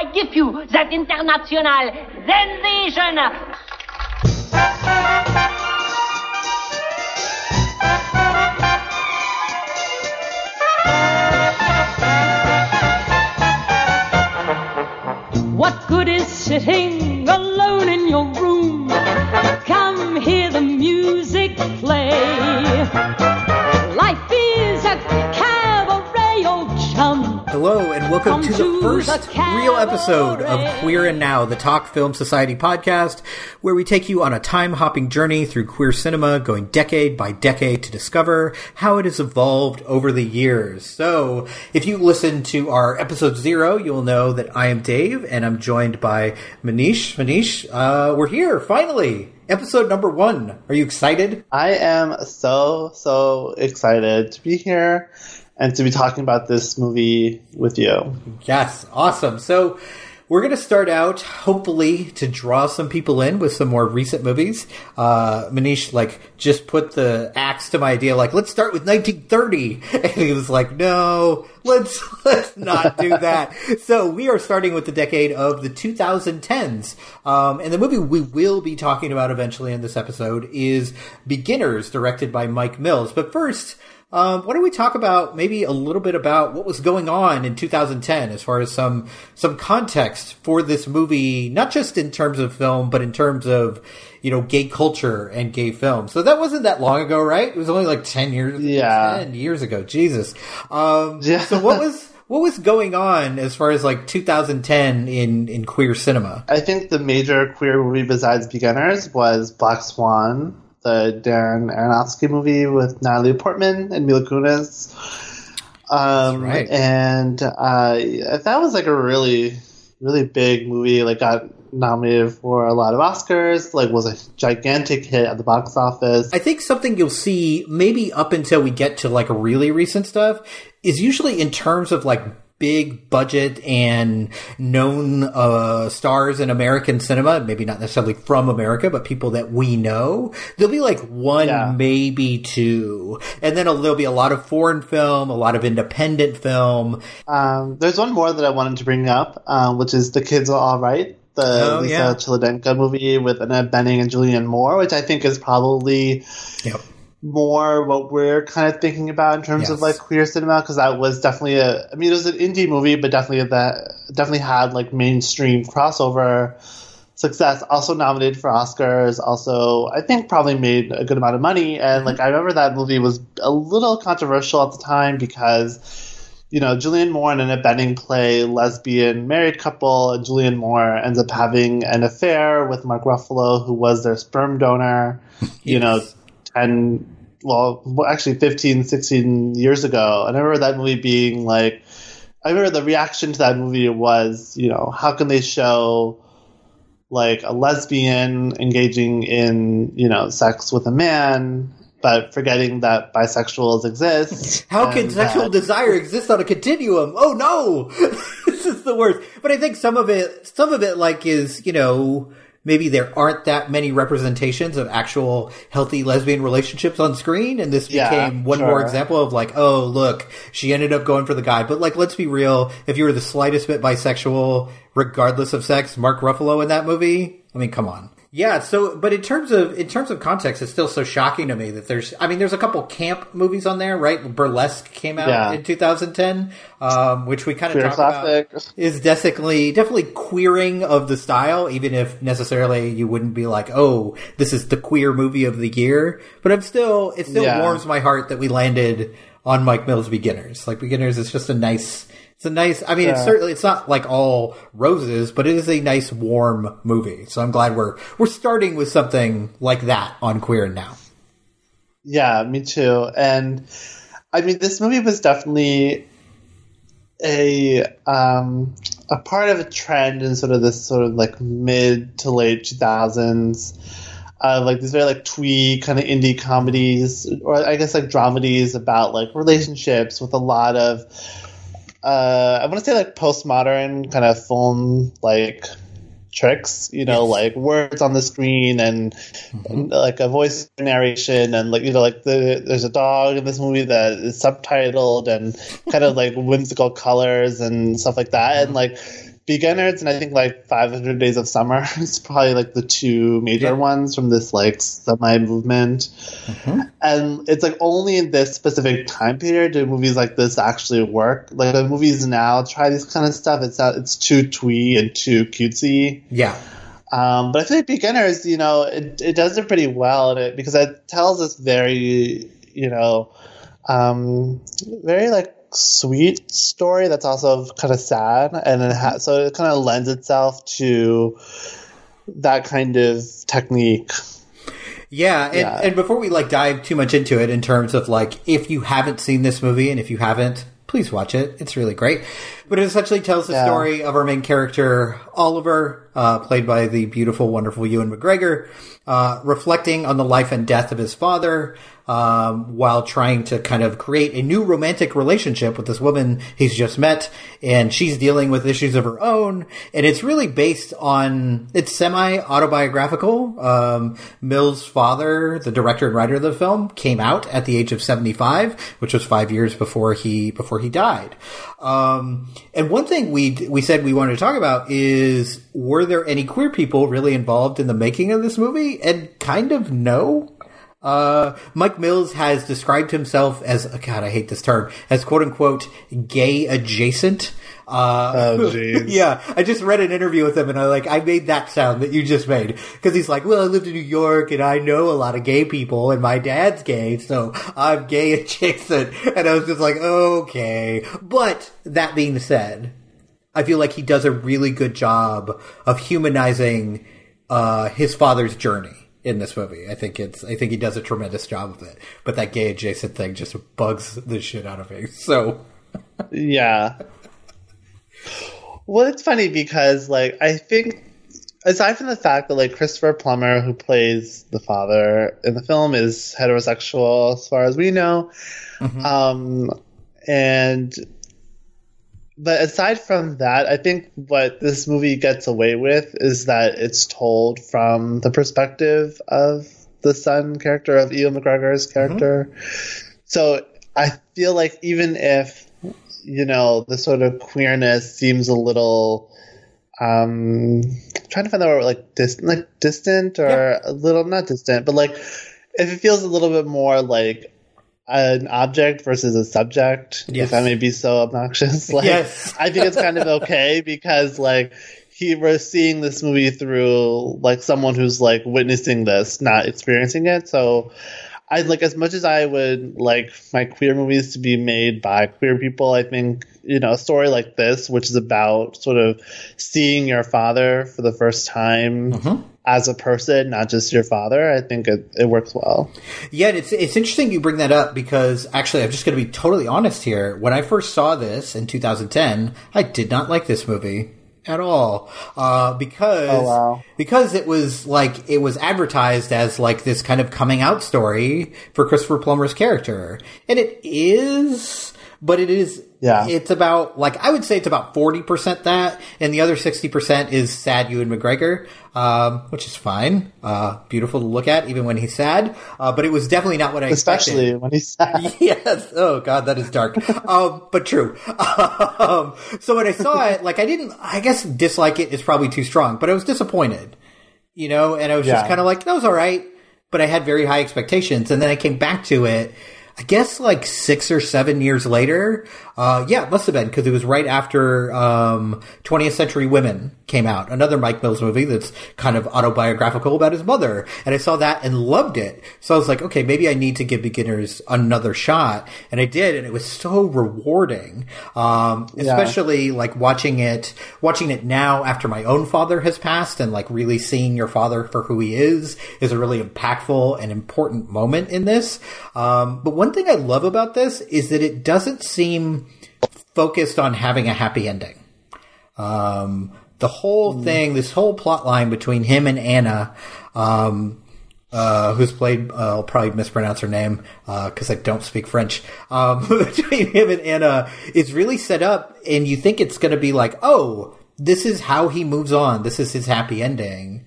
I give you that international sensation. What good is sitting alone in your room? Come hear the music play. Hello, and welcome Come to the first the real episode of. Queer and Now, the Talk Film Society podcast, where we take you on a time hopping journey through queer cinema, going decade by decade to discover how it has evolved over the years. So, if you listen to our episode zero, you'll know that I am Dave, and I'm joined by Manish. Manish, uh, we're here, finally! Episode number one. Are you excited? I am so, so excited to be here and to be talking about this movie with you. Yes, awesome. So we're going to start out, hopefully, to draw some people in with some more recent movies. Uh, Manish, like, just put the axe to my idea, like, let's start with 1930. And he was like, no, let's, let's not do that. so we are starting with the decade of the 2010s. Um, and the movie we will be talking about eventually in this episode is Beginners, directed by Mike Mills. But first, um, why don't we talk about maybe a little bit about what was going on in 2010 as far as some some context for this movie, not just in terms of film, but in terms of you know gay culture and gay film. So that wasn't that long ago, right? It was only like 10 years, Yeah. 10 years ago. Jesus. Um, Yeah. So what was what was going on as far as like 2010 in in queer cinema? I think the major queer movie besides Beginners was Black Swan, the Darren Aronofsky movie with Natalie Portman and Mila Kunis. Um, right. And uh, that was like a really, really big movie. Like got nominated for a lot of Oscars. Like was a gigantic hit at the box office. I think something you'll see maybe up until we get to like really recent stuff is usually in terms of like big budget and known uh, stars in American cinema, maybe not necessarily from America, but people that we know. There'll be like one, Yeah. maybe two, and then there'll be a lot of foreign film, a lot of independent film. Um, there's one more that I wanted to bring up, um, which is The Kids Are All Right, the Oh, Lisa yeah. Movie with Annette Bening and Julianne Moore, which I think is probably Yep. More what we're kind of thinking about in terms Yes. of like queer cinema because that was definitely a I mean it was an indie movie but definitely that definitely had like mainstream crossover success. Also nominated for Oscars. Also I think probably made a good amount of money. And like mm-hmm. I remember that movie was a little controversial at the time because you know Julianne Moore and Annette Bening play lesbian married couple and Julianne Moore ends up having an affair with Mark Ruffalo who was their sperm donor. You know 10 well actually 15 16 years ago and i remember that movie being like i remember the reaction to that movie was you know how can they show like a lesbian engaging in you know sex with a man but forgetting that bisexuals exist How can sexual that- desire exist on a continuum? Oh no, this is the worst. But I think some of it, some of it, like is you know maybe there aren't that many representations of actual healthy lesbian relationships on screen, and this Yeah, became one more example of like, oh look, she ended up going for the guy. But like, let's be real, if you were the slightest bit bisexual, regardless of sex, Mark Ruffalo in that movie, I mean, come on. Yeah, so but in terms of in terms of context, it's still so shocking to me that there's I mean there's a couple camp movies on there, right? Burlesque came out Yeah. in 2010, um, which we kind of Queer talk classic. about is definitely definitely queering of the style, even if necessarily you wouldn't be like, oh, this is the queer movie of the year. But I'm still it still Yeah. warms my heart that we landed on Mike Mills Beginners. Like Beginners is just a nice. It's a nice. I mean, it's certainly it's not like all roses, but it is a nice warm movie. So I'm glad we're we're starting with something like that on Queer Now. Yeah, me too. And I mean, this movie was definitely a um, a part of a trend in sort of this sort of like mid to late two thousands. Uh, like these very like twee kind of indie comedies, or I guess like dramedies about like relationships with a lot of, uh, I want to say like postmodern kind of film like tricks, you know, like words on the screen and, and, like a voice narration and like you know like the there's a dog in this movie that is subtitled and kind of like whimsical colors and stuff like that. And like Beginners and I think like 500 Days of Summer. is probably like the two major Yeah. ones from this like semi movement. Mm-hmm. And it's like only in this specific time period do movies like this actually work. Like the movies now try this kind of stuff. It's not. It's too twee and too cutesy. Yeah. Um, but I think beginners, you know, it, it does it pretty well and it, because it tells us very, you know, um, very like sweet story that's also kind of sad, and it ha- so it kind of lends itself to that kind of technique. Yeah, and, Yeah. and before we like dive too much into it in terms of like if you haven't seen this movie and if you haven't, please watch it. It's really great. But it essentially tells the Yeah. story of our main character, Oliver, uh, played by the beautiful, wonderful Ewan McGregor, uh, reflecting on the life and death of his father, um, while trying to kind of create a new romantic relationship with this woman he's just met, and she's dealing with issues of her own, and it's really based on it's semi autobiographical. Um, Mill's father, the director and writer of the film, came out at the age of seventy five, which was five years before he before he died. Um, and one thing we we said we wanted to talk about is were there any queer people really involved in the making of this movie? And kind of no. Uh, Mike Mills has described himself as, God, I hate this term, as quote unquote gay adjacent. Uh, Oh, yeah, I just read an interview with him and I like, I made that sound that you just made. Cause he's like, well, I lived in New York and I know a lot of gay people and my dad's gay, so I'm gay adjacent. And I was just like, okay. But that being said, I feel like he does a really good job of humanizing uh, his father's journey in this movie. I think it's I think he does a tremendous job of it. But that gay adjacent thing just bugs the shit out of me. So Yeah. Well, it's funny because, like, I think, aside from the fact that, like, Christopher Plummer, who plays the father in the film, is heterosexual as far as we know. Um, and, but aside from that, I think what this movie gets away with is that it's told from the perspective of the son character, of Ewan McGregor's character. So I feel like even if you know the sort of queerness seems a little um trying to find the word like dis- like distant or a little not distant but like if it feels a little bit more like an object versus a subject Yes. if i may be so obnoxious like Yes. i think it's kind of okay because like he we're seeing this movie through like someone who's like witnessing this not experiencing it so I like as much as I would like my queer movies to be made by queer people. I think you know a story like this, which is about sort of seeing your father for the first time mm-hmm. as a person, not just your father. I think it, it works well. Yeah, it's it's interesting you bring that up because actually I'm just going to be totally honest here. When I first saw this in 2010, I did not like this movie at all uh, because Oh, wow. because it was like it was advertised as like this kind of coming out story for Christopher Plummer's character, and it is, but it is. Yeah. It's about like I would say it's about forty percent that, and the other sixty percent is sad Ewan McGregor, um, which is fine, uh, beautiful to look at even when he's sad. Uh, but it was definitely not what I Especially expected. when he's sad. yes. Oh God, that is dark. um, but true. Um, so when I saw it, like I didn't, I guess dislike it is probably too strong, but I was disappointed, you know, and I was just kind of like, that was all right, but I had very high expectations. And then I came back to it, I guess like six or seven years later. Uh, yeah, it must have been because it was right after, um, 20th Century Women came out, another Mike Mills movie that's kind of autobiographical about his mother. And I saw that and loved it. So I was like, okay, maybe I need to give beginners another shot. And I did. And it was so rewarding. Um, especially like watching it, watching it now after my own father has passed and like really seeing your father for who he is is a really impactful and important moment in this. Um, but one thing I love about this is that it doesn't seem focused on having a happy ending. Um, the whole thing, this whole plot line between him and Anna, um, uh, who's played, uh, I'll probably mispronounce her name, uh, cause I don't speak French, um, between him and Anna is really set up and you think it's gonna be like, oh, this is how he moves on. This is his happy ending.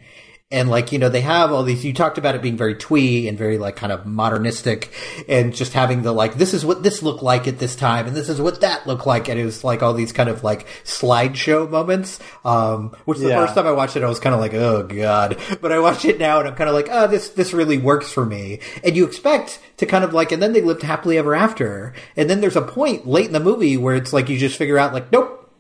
And like you know they have all these you talked about it being very twee and very like kind of modernistic and just having the like this is what this looked like at this time and this is what that looked like. And it was like all these kind of like slideshow moments um which the Yeah. first time i watched it i was kind of like oh god. But i watch it now and i'm kind of like oh this this really works for me. And you expect to kind of like and then they lived happily ever after. And then there's a point late in the movie where it's like you just figure out like nope.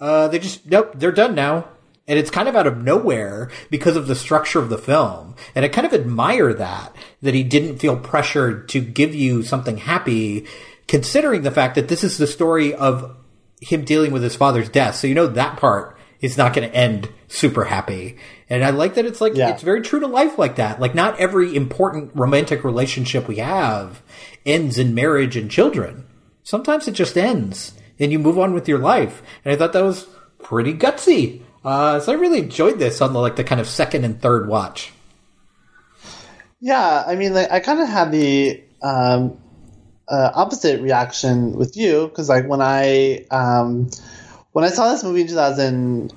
Uh they just nope they're done now and it's kind of out of nowhere because of the structure of the film. And I kind of admire that, that he didn't feel pressured to give you something happy, considering the fact that this is the story of him dealing with his father's death. So you know that part is not going to end super happy. And I like that it's like, Yeah. it's very true to life like that. Like not every important romantic relationship we have ends in marriage and children. Sometimes it just ends and you move on with your life. And I thought that was pretty gutsy. Uh, so I really enjoyed this on the like the kind of second and third watch. Yeah, I mean, like, I kind of had the um, uh, opposite reaction with you because, like, when I um, when I saw this movie in 2000,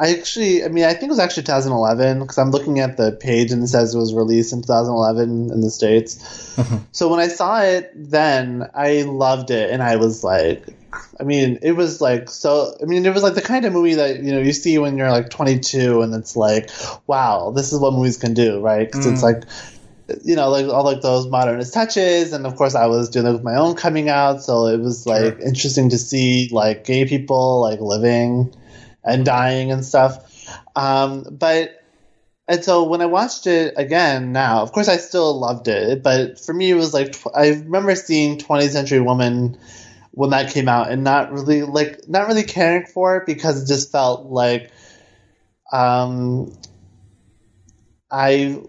I actually, I mean, I think it was actually 2011 because I'm looking at the page and it says it was released in 2011 in the states. so when I saw it then, I loved it and I was like. I mean, it was like so. I mean, it was like the kind of movie that you know you see when you're like 22, and it's like, wow, this is what movies can do, right? Because it's like you know, like all like those modernist touches, and of course, I was dealing with my own coming out, so it was like interesting to see like gay people like living and dying and stuff. Um, but and so when I watched it again now, of course, I still loved it, but for me, it was like tw- I remember seeing 20th Century Woman when that came out, and not really like not really caring for it because it just felt like um, I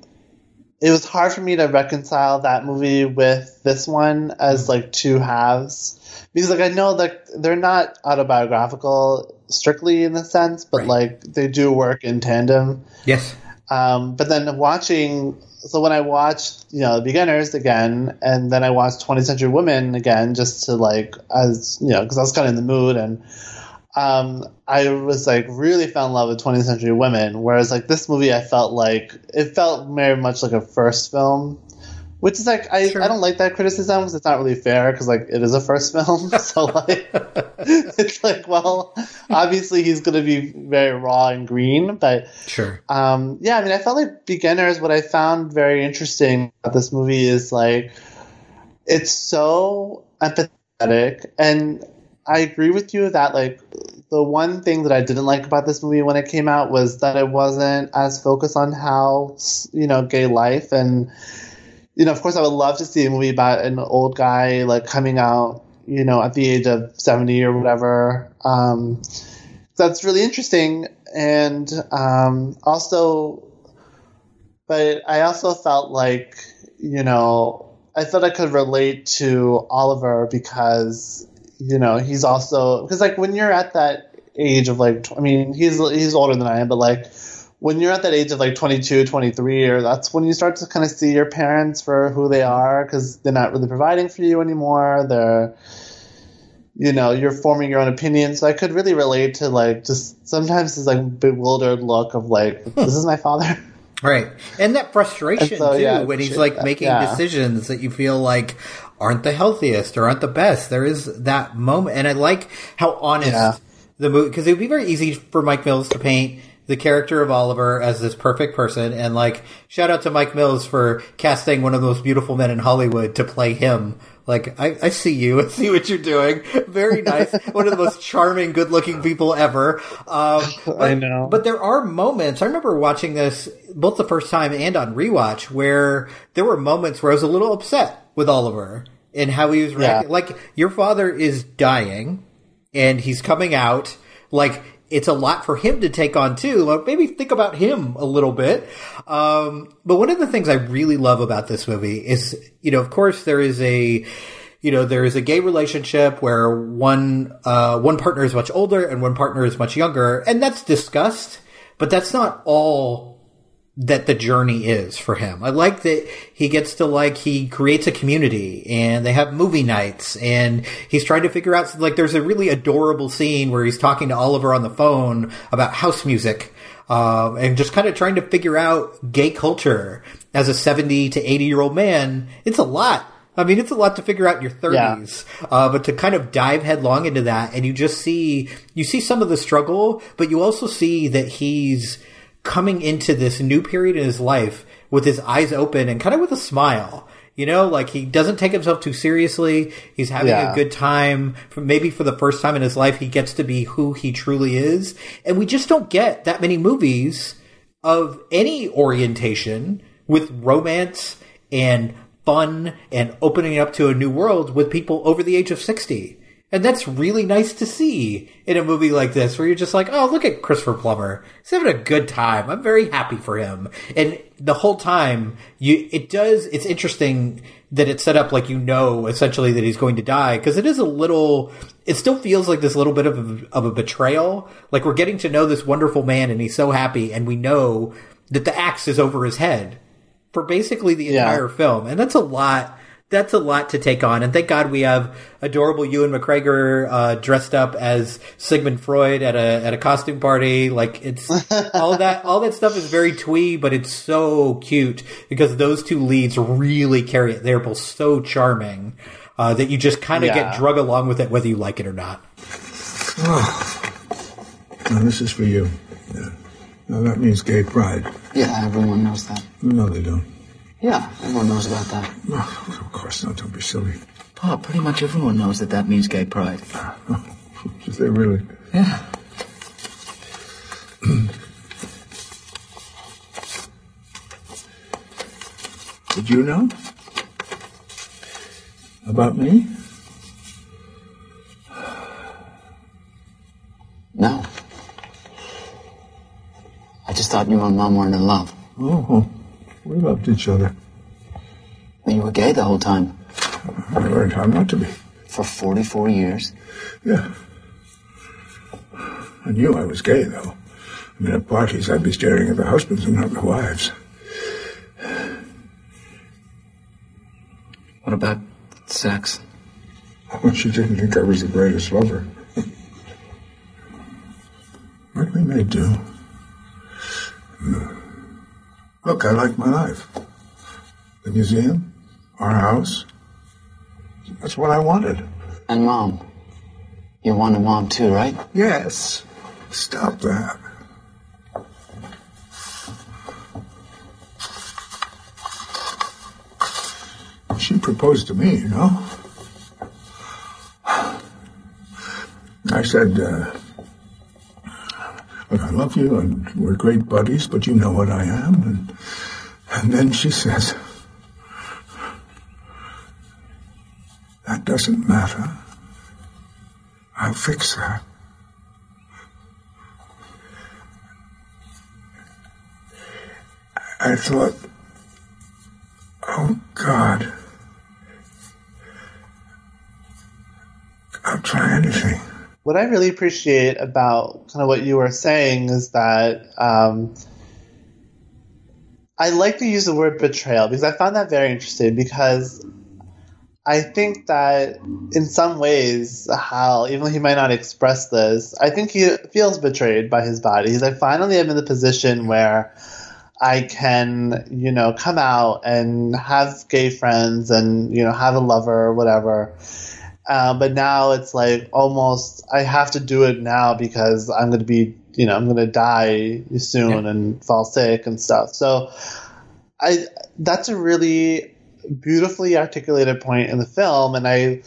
it was hard for me to reconcile that movie with this one as like two halves because like I know that they're not autobiographical strictly in the sense, but Right. like they do work in tandem. Yes. Um, but then watching, so when I watched, you know, The Beginners again, and then I watched 20th Century Women again, just to like, as, you know, because I was kind of in the mood, and um, I was like really fell in love with 20th Century Women, whereas like this movie, I felt like, it felt very much like a first film. Which is like I, Sure. I don't like that criticism because it's not really fair because like it is a first film so like it's like well obviously he's gonna be very raw and green but Sure. um, yeah, I mean, I felt like Beginners. What I found very interesting about this movie is like it's so empathetic, and I agree with you that like the one thing that I didn't like about this movie when it came out was that it wasn't as focused on how you know gay life and you know, of course, I would love to see a movie about an old guy like coming out, you know, at the age of seventy or whatever. Um, that's really interesting, and um, also, but I also felt like, you know, I thought I could relate to Oliver because, you know, he's also because like when you're at that age of like, I mean, he's he's older than I am, but like when you're at that age of like 22 23 or that's when you start to kind of see your parents for who they are because they're not really providing for you anymore they're you know you're forming your own opinion so i could really relate to like just sometimes this like bewildered look of like this is my father Right. And that frustration And so, too yeah, when he's like that- making yeah. decisions that you feel like aren't the healthiest or aren't the best. There is that moment and I like how honest Yeah. the movie because it would be very easy for Mike Mills to paint the character of Oliver as this perfect person and like shout out to Mike Mills for casting one of the most beautiful men in Hollywood to play him. Like I, I see you, I see what you're doing. Very nice. one of the most charming, good-looking people ever. Um, but, I know. but there are moments. I remember watching this both the first time and on rewatch where there were moments where I was a little upset with Oliver and how he was reacting. Yeah. Like your father is dying and he's coming out. Like it's a lot for him to take on too. Like maybe think about him a little bit. Um, but one of the things I really love about this movie is, you know, of course there is a, you know, there is a gay relationship where one, uh, one partner is much older and one partner is much younger and that's discussed, but that's not all that the journey is for him. I like that he gets to like he creates a community and they have movie nights and he's trying to figure out like there's a really adorable scene where he's talking to Oliver on the phone about house music. Um, and just kind of trying to figure out gay culture as a 70 to 80 year old man. It's a lot. I mean, it's a lot to figure out in your 30s, uh, but to kind of dive headlong into that and you just see, you see some of the struggle, but you also see that he's, coming into this new period in his life with his eyes open and kind of with a smile. You know, like he doesn't take himself too seriously. He's having Yeah. a good time. For maybe for the first time in his life, he gets to be who he truly is. And we just don't get that many movies of any orientation with romance and fun and opening up to a new world with people over the age of 60. And that's really nice to see in a movie like this where you're just like, oh, look at Christopher Plummer. He's having a good time. I'm very happy for him. And the whole time, you, it does, it's interesting that it's set up like you know essentially that he's going to die because it is a little, it still feels like this little bit of a, of a betrayal. Like we're getting to know this wonderful man and he's so happy and we know that the axe is over his head for basically the Yeah. entire film. And that's a lot. That's a lot to take on. And thank God we have adorable Ewan McGregor uh, dressed up as Sigmund Freud at a at a costume party. Like it's all that all that stuff is very twee, but it's so cute because those two leads really carry it. They're both so charming uh, that you just kind of Yeah. get drug along with it, whether you like it or not. Now this is for you. Yeah. Now that means gay pride. Yeah, everyone knows that. No, they don't. Yeah, everyone knows about that. No, of course not. Don't be silly. Pa, pretty much everyone knows that that means gay pride. Is they really? Yeah. Did you know? About me? No. I just thought you and Mom weren't in love. Oh, we loved each other. But you were gay the whole time. I learned how not to be. For 44 years. Yeah. I knew I was gay, though. I mean, at parties, I'd be staring at the husbands and not the wives. What about sex? She didn't think I was the greatest lover. What we may do. Hmm. Look, I like my life. The museum, our house. That's what I wanted. And Mom. You wanted Mom too, right? Yes. Stop that. She proposed to me, you know. I said, uh, Look, I love you and we're great buddies, but you know what I am. And, and then she says, That doesn't matter. I'll fix that. I thought, oh God, I'll try anything. What I really appreciate about kind of what you were saying is that um, I like to use the word betrayal because I found that very interesting because I think that in some ways, Hal, even though he might not express this, I think he feels betrayed by his body. He's like, finally, I'm in the position where I can, you know, come out and have gay friends and, you know, have a lover or whatever. Uh, but now it's like almost I have to do it now because I'm going to be, you know, I'm going to die soon and fall sick and stuff. So I that's a really beautifully articulated point in the film, and I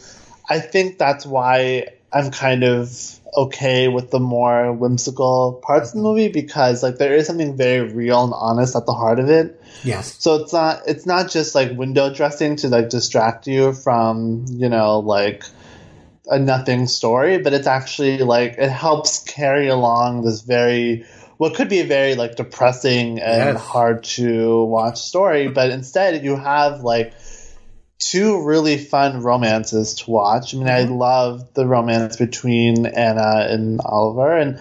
I think that's why I'm kind of okay with the more whimsical parts of the movie because like there is something very real and honest at the heart of it. Yes. So it's not it's not just like window dressing to like distract you from, you know, like a nothing story, but it's actually like it helps carry along this very what could be a very like depressing and Yes. hard to watch story, but instead you have like two really fun romances to watch. I mean, I love the romance between Anna and Oliver, and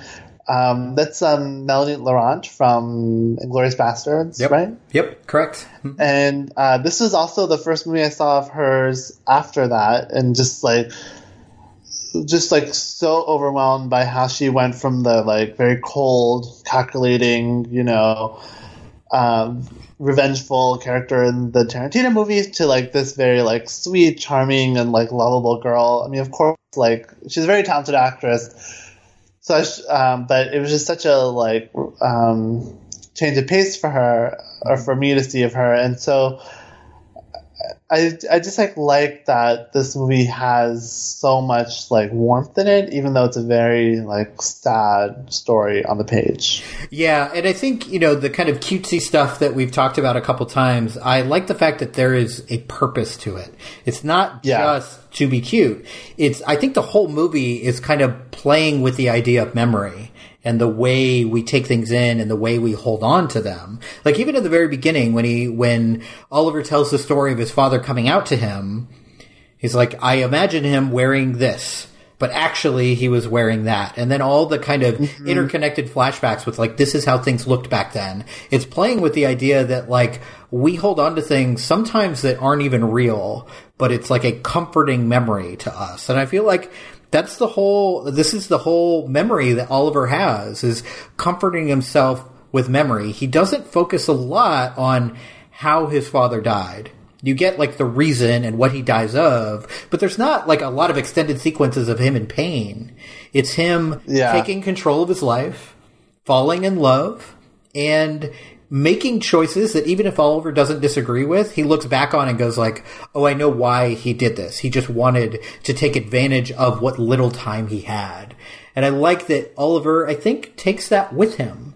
Um, that's um, Melanie Laurent from Inglourious Basterds, Yep. right? Yep. Correct. And uh, this was also the first movie I saw of hers after that, and just like, just like so overwhelmed by how she went from the like very cold, calculating, you know, um, revengeful character in the Tarantino movies to like this very like sweet, charming, and like lovable girl. I mean, of course, like she's a very talented actress. So, I sh- um, but it was just such a like um, change of pace for her, or for me to see of her, and so I I just like like that this movie has so much like warmth in it, even though it's a very like sad story on the page. Yeah, and I think, you know, the kind of cutesy stuff that we've talked about a couple times, I like the fact that there is a purpose to it. It's not Yeah. just to be cute. It's I think the whole movie is kind of playing with the idea of memory and the way we take things in and the way we hold on to them. Like even at the very beginning when he when Oliver tells the story of his father coming out to him, He's like, I imagine him wearing this, but actually he was wearing that. And then all the kind of mm-hmm. interconnected flashbacks with like, this is how things looked back then. It's playing with the idea that like, we hold on to things sometimes that aren't even real, but it's like a comforting memory to us. And I feel like that's the whole, this is the whole memory that Oliver has is comforting himself with memory. He doesn't focus a lot on how his father died you get like the reason and what he dies of, but there's not like a lot of extended sequences of him in pain. It's him Yeah. taking control of his life, falling in love, and making choices that even if Oliver doesn't disagree with, he looks back on and goes like, "Oh, I know why he did this. He just wanted to take advantage of what little time he had." And I like that Oliver, I think, takes that with him.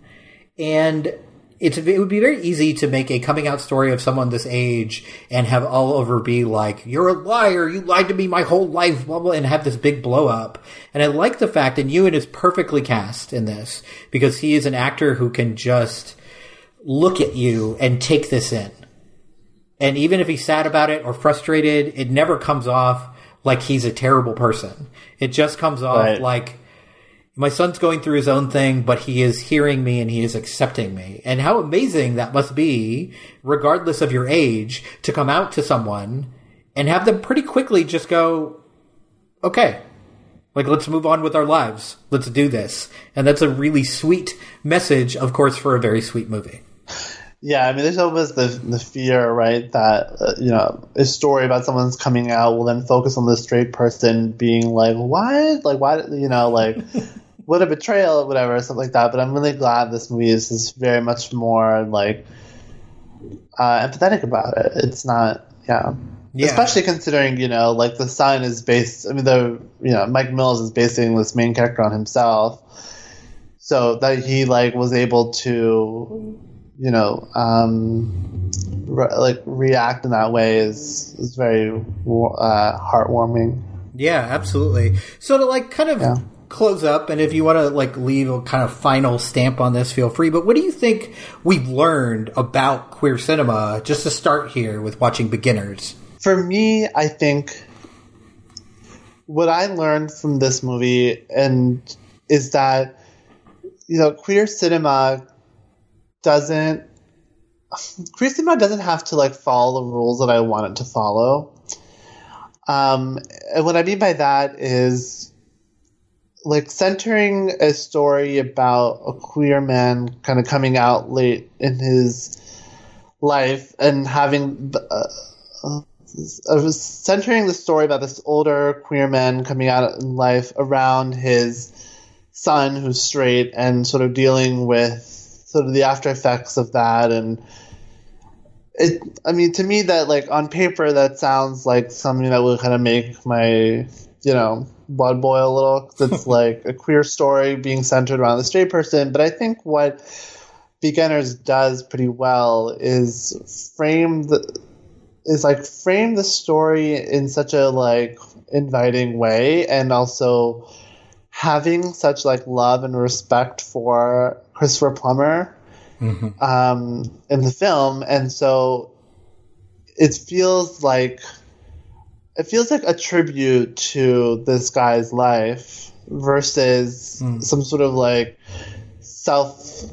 And it's, it would be very easy to make a coming out story of someone this age and have Oliver be like, "You're a liar! You lied to me my whole life!" Blah blah, and have this big blow up. And I like the fact that Ewan is perfectly cast in this because he is an actor who can just look at you and take this in. And even if he's sad about it or frustrated, it never comes off like he's a terrible person. It just comes off Right. like my son's going through his own thing, but he is hearing me and he is accepting me. And how amazing that must be, regardless of your age, to come out to someone and have them pretty quickly just go, okay, like let's move on with our lives. Let's do this. And that's a really sweet message, of course, for a very sweet movie. Yeah, I mean, there's always the the fear, right, that uh, you know a story about someone's coming out will then focus on the straight person being like, "What? Like, why? You know, like, what a betrayal, or whatever, something like that." But I'm really glad this movie is, is very much more like uh, empathetic about it. It's not, yeah. Yeah. Especially considering, you know, like the son is based. I mean, the you know Mike Mills is basing this main character on himself, so that he like was able to you know, um, re- like react in that way is is very uh, heartwarming. Yeah, absolutely. So to like kind of Yeah. close up, and if you want to like leave a kind of final stamp on this, feel free. But what do you think we've learned about queer cinema just to start here with watching beginners? For me, I think what I learned from this movie and is that you know queer cinema doesn't cinema doesn't have to like follow the rules that I want it to follow. Um, and what I mean by that is like centering a story about a queer man kind of coming out late in his life and having uh, uh, centering the story about this older queer man coming out in life around his son who's straight and sort of dealing with sort of the after effects of that. And it i mean to me that like on paper that sounds like something that would kind of make my you know blood boil a little. 'cause it's like a queer story being centered around the straight person. But i think what beginners does pretty well is frame the is like frame the story in such a like inviting way and also having such like love and respect for Christopher Plummer um, in the film, and so it feels like it feels like a tribute to this guy's life versus some sort of like self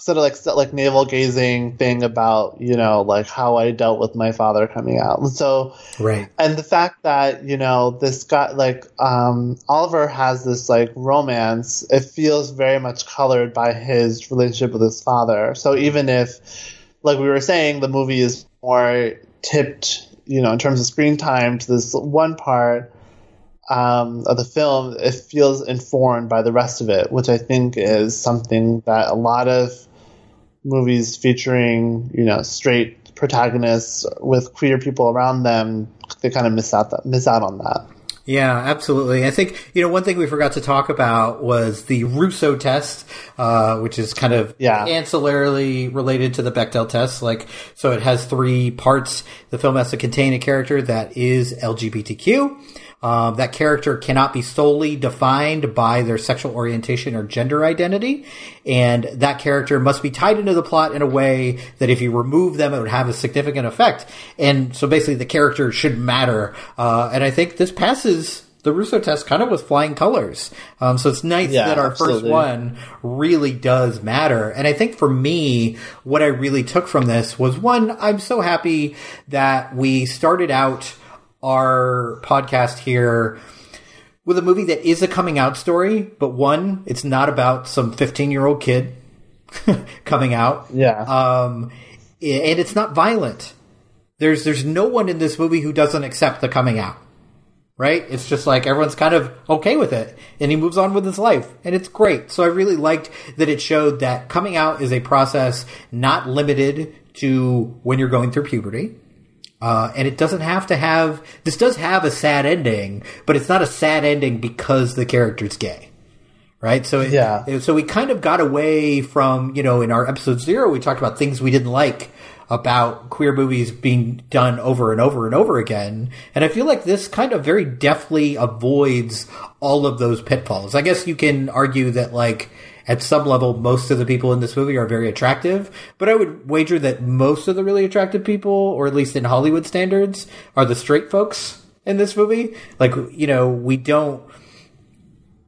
sort of like like navel gazing thing about you know like how I dealt with my father coming out. And so Right. and the fact that you know this guy like um, Oliver has this like romance, it feels very much colored by his relationship with his father. So even if, like we were saying, the movie is more tipped, you know, in terms of screen time to this one part um, of the film, it feels informed by the rest of it, which I think is something that a lot of movies featuring you know straight protagonists with queer people around them they kind of miss out that miss out on that Yeah, absolutely. I think you know one thing we forgot to talk about was the Russo test, uh, which is kind of Yeah. ancillarily related to the Bechdel test. Like, so it has three parts. The film has to contain a character that is LGBTQ. Um, that character cannot be solely defined by their sexual orientation or gender identity, and that character must be tied into the plot in a way that if you remove them, it would have a significant effect. And so basically, the character should matter. Uh, and I think this passes the Russo test kind of with flying colors. Um, so it's nice Yeah, that our first one really does matter. And I think for me, what I really took from this was one, I'm so happy that we started out our podcast here with a movie that is a coming out story, but one, it's not about some 15 year old kid coming out. Yeah. Um, and it's not violent. There's there's no one in this movie who doesn't accept the coming out. Right? It's just like everyone's kind of okay with it and he moves on with his life and it's great. So I really liked that it showed that coming out is a process not limited to when you're going through puberty. Uh, and it doesn't have to have, this does have a sad ending, but it's not a sad ending because the character's gay. Right? So, it, Yeah. it- so we kind of got away from, you know, in our episode zero, we talked about things we didn't like about queer movies being done over and over and over again. And I feel like this kind of very deftly avoids all of those pitfalls. I guess you can argue that, like, at some level, most of the people in this movie are very attractive, but I would wager that most of the really attractive people, or at least in Hollywood standards, are the straight folks in this movie. Like, you know, we don't,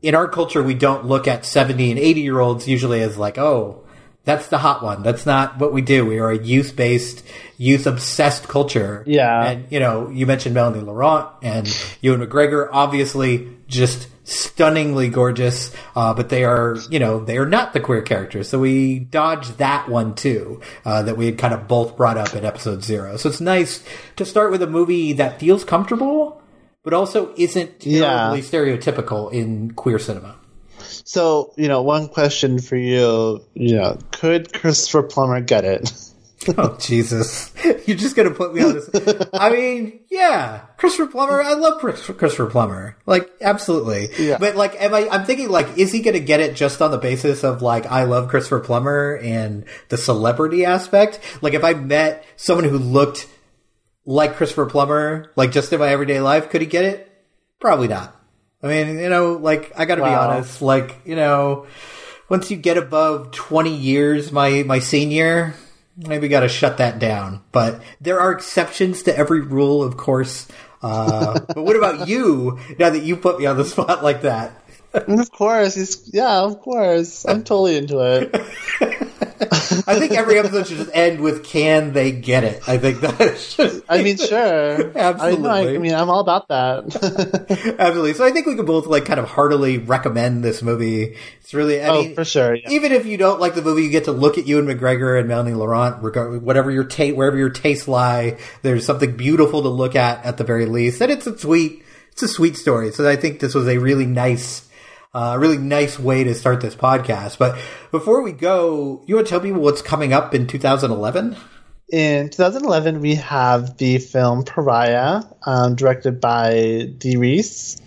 in our culture, we don't look at 70 and 80 year olds usually as like, oh, that's the hot one. That's not what we do. We are a youth based, youth obsessed culture. Yeah. And, you know, you mentioned Melanie Laurent and Ewan McGregor, obviously just stunningly gorgeous, uh, but they are, you know, they are not the queer characters. So we dodged that one too, uh, that we had kind of both brought up in episode zero. So it's nice to start with a movie that feels comfortable, but also isn't terribly Yeah. stereotypical in queer cinema. so you know one question for you you know could christopher plummer get it Oh Jesus! You're just gonna put me on this. I mean, yeah, Christopher Plummer. I love Christopher Plummer. Like, absolutely. Yeah. But like, am I? I'm thinking like, is he gonna get it just on the basis of like, I love Christopher Plummer and the celebrity aspect? Like, if I met someone who looked like Christopher Plummer, like just in my everyday life, could he get it? Probably not. I mean, you know, like I got to be honest. Like, you know, once you get above 20 years, my my senior, maybe got to shut that down. But there are exceptions to every rule, of course. Uh, but what about you? Now that you put me on the spot like that, of course yeah of course i'm totally into it I think every episode should just end with "Can they get it?" I think that should. i mean sure Absolutely. I, know, I, mean i'm all about that Absolutely. So I think we could both like kind of heartily recommend this movie. It's really, I Oh, mean, for sure, yeah. Even if you don't like the movie, you get to look at Ewan McGregor and Melanie Laurent, regard whatever your taste, wherever your tastes lie. There's something beautiful to look at at the very least, and it's a sweet, it's a sweet story. So I think this was a really nice. Uh, really nice way to start this podcast. But before we go, you want to tell people what's coming up in 2011? In 2011, we have the film Pariah, um, directed by Dee Rees.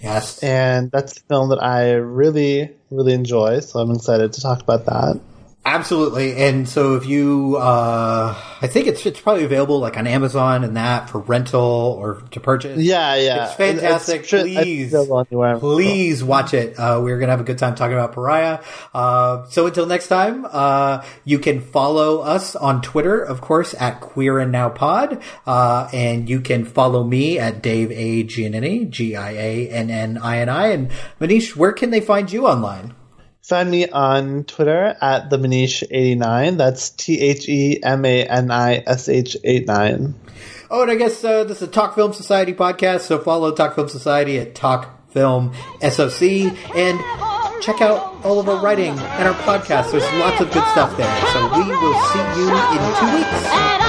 Yes. And that's a film that I really, really enjoy, so I'm excited to talk about that. Absolutely, and so if you, uh, I think it's it's probably available like on Amazon and that for rental or to purchase. Yeah, yeah. It's fantastic. It's it's please, please watch it. Uh, we're gonna have a good time talking about Pariah. Uh, so until next time, uh, you can follow us on Twitter, of course, at Queer and Now Pod, uh, and you can follow me at Dave A Giannini, G I A N N I N I. And Manish, where can they find you online? Find me on Twitter at the Manish89. That's T H E M A N I S H 89. Oh, and I guess uh, this is a Talk Film Society podcast, so follow Talk Film Society at Talk Film SOC and check out all of our writing and our podcasts. There's lots of good stuff there. So we will see you in two weeks.